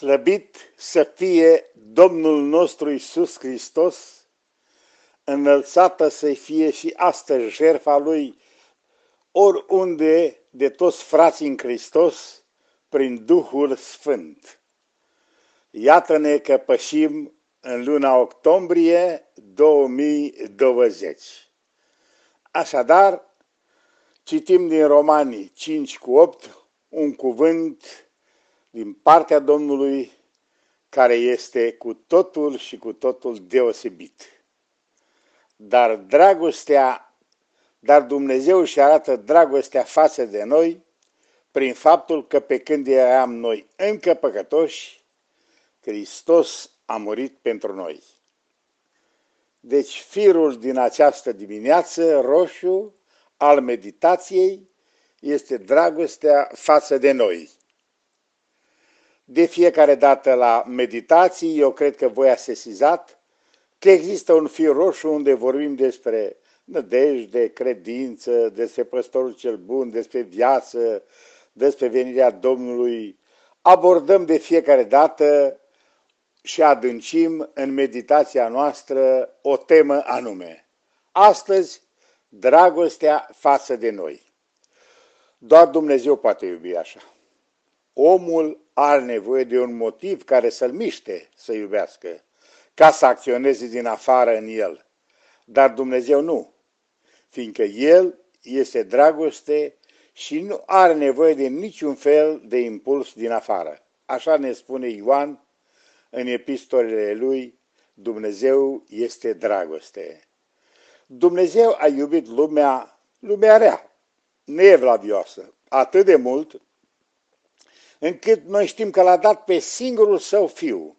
Slăbit să fie Domnul nostru Isus Hristos, înălțată să fie și astăzi jertfa Lui oriunde de toți frații în Hristos prin Duhul Sfânt. Iată-ne că pășim în luna octombrie 2020. Așadar, citim din Romanii 5 cu 8 un cuvânt din partea Domnului care este cu totul și cu totul deosebit. Dar dragostea, dar Dumnezeu și arată dragostea față de noi prin faptul că pe când eram noi încă păcătoși, Hristos a murit pentru noi. Deci firul din această dimineață, roșu, al meditației, este dragostea față de noi. De fiecare dată la meditații, eu cred că voi ați sesizat că există un fir roșu unde vorbim despre nădejde, credință, despre păstorul cel bun, despre viață, despre venirea Domnului. Abordăm de fiecare dată și adâncim în meditația noastră o temă anume. Astăzi, dragostea față de noi. Doar Dumnezeu poate iubi așa. Omul are nevoie de un motiv care să-l miște să iubească, ca să acționeze din afară în el. Dar Dumnezeu nu, fiindcă El este dragoste și nu are nevoie de niciun fel de impuls din afară. Așa ne spune Ioan în epistolele lui, Dumnezeu este dragoste. Dumnezeu a iubit lumea, lumea rea, neevlavioasă, atât de mult încât noi știm că l-a dat pe singurul său fiu,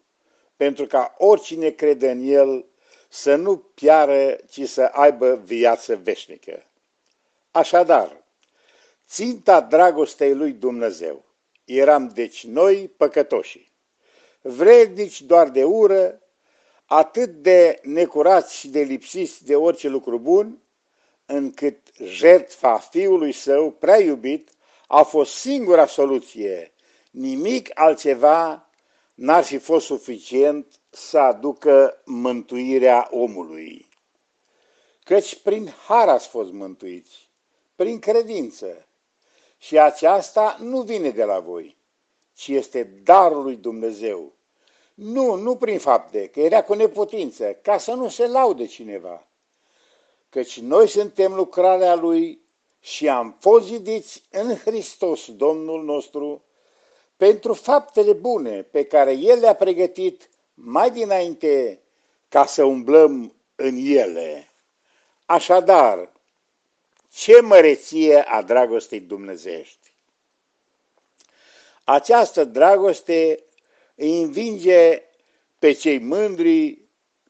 pentru ca oricine crede în el să nu piară, ci să aibă viață veșnică. Așadar, ținta dragostei lui Dumnezeu, eram deci noi păcătoși, vrednici doar de ură, atât de necurați și de lipsiți de orice lucru bun, încât jertfa fiului său prea iubit a fost singura soluție Nimic altceva n-ar fi fost suficient să aducă mântuirea omului. Căci prin har ați fost mântuiți, prin credință. Și aceasta nu vine de la voi, ci este darul lui Dumnezeu. Nu, nu prin fapte, că era cu neputință, ca să nu se laude cineva. Căci noi suntem lucrarea lui și am fost zidiți în Hristos, Domnul nostru, pentru faptele bune pe care El le-a pregătit mai dinainte ca să umblăm în ele. Așadar, ce măreție a dragostei dumnezești! Această dragoste îi învinge pe cei mândri,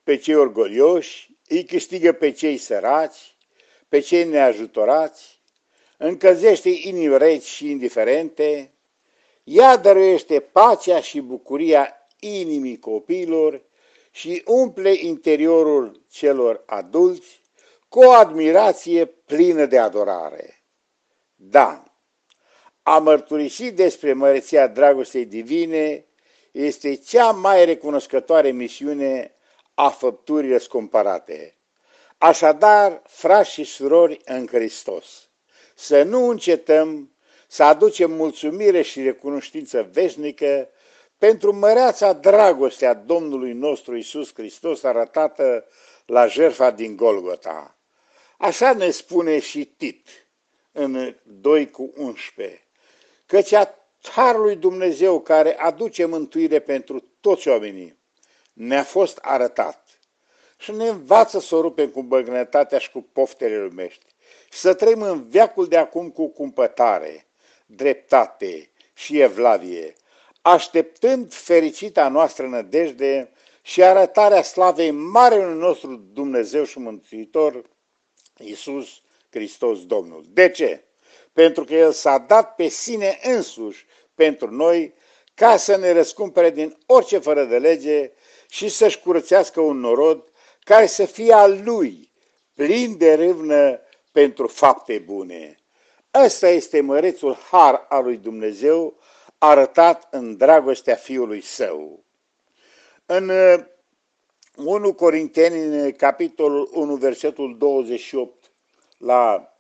pe cei orgolioși, îi câștigă pe cei săraci, pe cei neajutorați, încălzește inimi reci și indiferente, ea dăruiește pacea și bucuria inimii copiilor și umple interiorul celor adulți cu o admirație plină de adorare. Da, a mărturisi despre măreția dragostei divine este cea mai recunoscătoare misiune a făpturii răscumpărate. Așadar, frați și surori în Hristos, să nu încetăm să aducem mulțumire și recunoștință veșnică pentru măreața dragostea Domnului nostru Isus Hristos arătată la jertfa din Golgota. Așa ne spune și Tit în 2 cu 11, căci a Harului Dumnezeu care aduce mântuire pentru toți oamenii ne-a fost arătat și ne învață să o rupem cu băgnătatea și cu poftele lumești și să trăim în veacul de acum cu cumpătare, dreptate și evlavie, așteptând fericita noastră nădejde și arătarea slavei Marelui nostru Dumnezeu și Mântuitor, Iisus Hristos Domnul. De ce? Pentru că El s-a dat pe sine însuși pentru noi ca să ne răscumpere din orice fără de lege și să-și curățească un norod care să fie al Lui, plin de râvnă pentru fapte bune. Ăsta este mărețul har al lui Dumnezeu, arătat în dragostea Fiului Său. În 1 uh, Corinteni, capitolul 1, versetul 28 la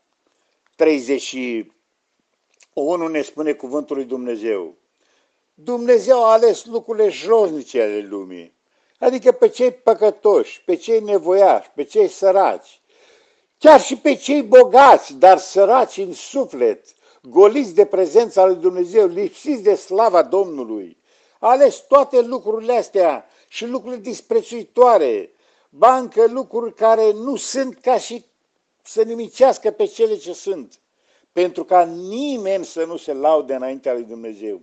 31 ne spune cuvântul lui Dumnezeu. Dumnezeu a ales lucrurile josnice ale lumii, adică pe cei păcătoși, pe cei nevoiași, pe cei săraci, chiar și pe cei bogați, dar săraci în suflet, goliți de prezența lui Dumnezeu, lipsiți de slava Domnului. A ales toate lucrurile astea și lucruri disprețuitoare, bancă lucruri care nu sunt ca și să nimicească pe cele ce sunt, pentru ca nimeni să nu se laude înaintea lui Dumnezeu.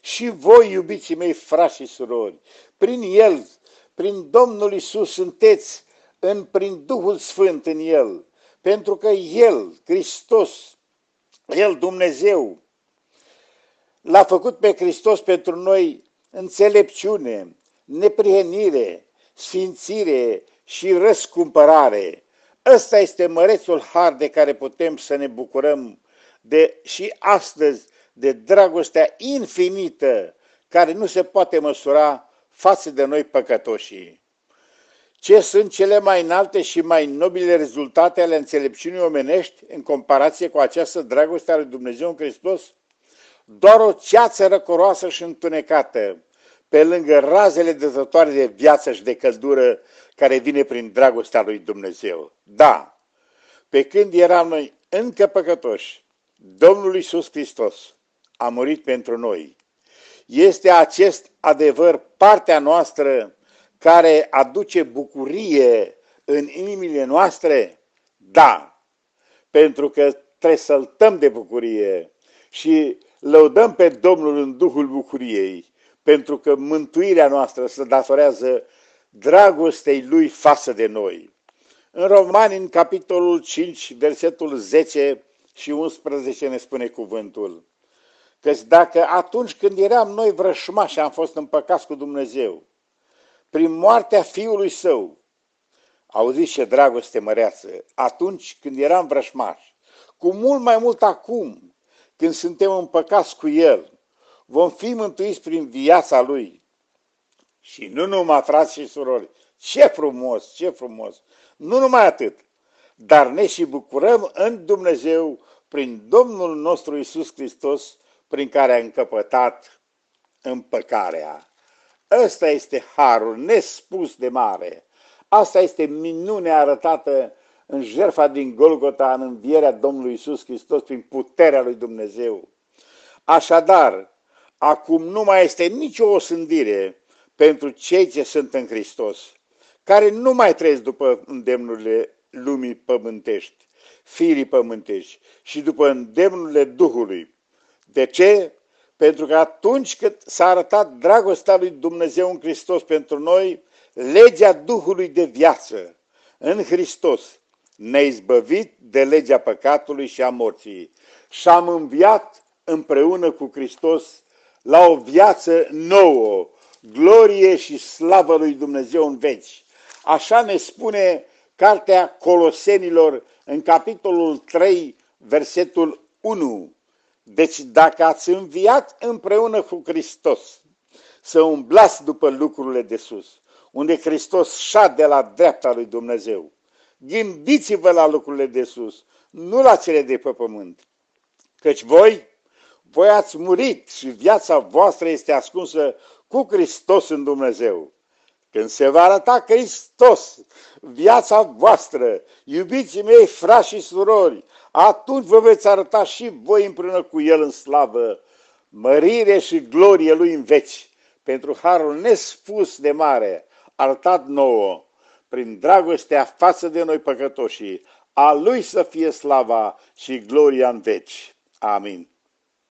Și voi, iubiții mei, frați și surori, prin El, prin Domnul Isus sunteți în, prin Duhul Sfânt în El, pentru că El, Hristos, El, Dumnezeu, l-a făcut pe Hristos pentru noi înțelepciune, neprihenire, sfințire și răscumpărare. Ăsta este mărețul har de care putem să ne bucurăm de și astăzi de dragostea infinită care nu se poate măsura față de noi păcătoșii. Ce sunt cele mai înalte și mai nobile rezultate ale înțelepciunii omenești în comparație cu această dragoste a lui Dumnezeu în Hristos? Doar o ceață răcoroasă și întunecată, pe lângă razele dezătoare de viață și de căldură care vine prin dragostea lui Dumnezeu. Da, pe când eram noi încă păcătoși, Domnul Iisus Hristos a murit pentru noi. Este acest adevăr partea noastră care aduce bucurie în inimile noastre? Da, pentru că trebuie să ltăm de bucurie și lăudăm pe Domnul în Duhul bucuriei, pentru că mântuirea noastră se datorează dragostei Lui față de noi. În Romani, în capitolul 5, versetul 10 și 11 ne spune cuvântul. Căci dacă atunci când eram noi vrășmași am fost împăcați cu Dumnezeu, prin moartea Fiului Său, auziți ce dragoste măreață, atunci când eram vrășmași, cu mult mai mult acum, când suntem împăcați cu El, vom fi mântuiți prin viața Lui. Și nu numai, frați și surori, ce frumos, ce frumos! Nu numai atât, dar ne și bucurăm în Dumnezeu prin Domnul nostru Isus Hristos, prin care a încăpătat împăcarea. Ăsta este harul nespus de mare. Asta este minunea arătată în jertfa din Golgota, în învierea Domnului Isus Hristos, prin puterea lui Dumnezeu. Așadar, acum nu mai este nicio osândire pentru cei ce sunt în Hristos, care nu mai trăiesc după îndemnurile lumii pământești, firii pământești, și după îndemnurile Duhului. De ce? Pentru că atunci când s-a arătat dragostea lui Dumnezeu în Hristos pentru noi, legea Duhului de viață în Hristos ne-a izbăvit de legea păcatului și a morții și am înviat împreună cu Hristos la o viață nouă, glorie și slavă lui Dumnezeu în veci. Așa ne spune cartea Colosenilor în capitolul 3, versetul 1. Deci dacă ați înviat împreună cu Hristos, să umblați după lucrurile de sus, unde Hristos șade la dreapta lui Dumnezeu. Gândiți-vă la lucrurile de sus, nu la cele de pe pământ. Căci voi, voi ați murit și viața voastră este ascunsă cu Hristos în Dumnezeu. Când se va arăta Hristos, viața voastră, iubiții mei, frați și surori, atunci vă veți arăta și voi împreună cu El în slavă, mărire și glorie Lui în veci, pentru harul nespus de mare, arătat nouă, prin dragostea față de noi păcătoșii, a Lui să fie slava și gloria în veci. Amin.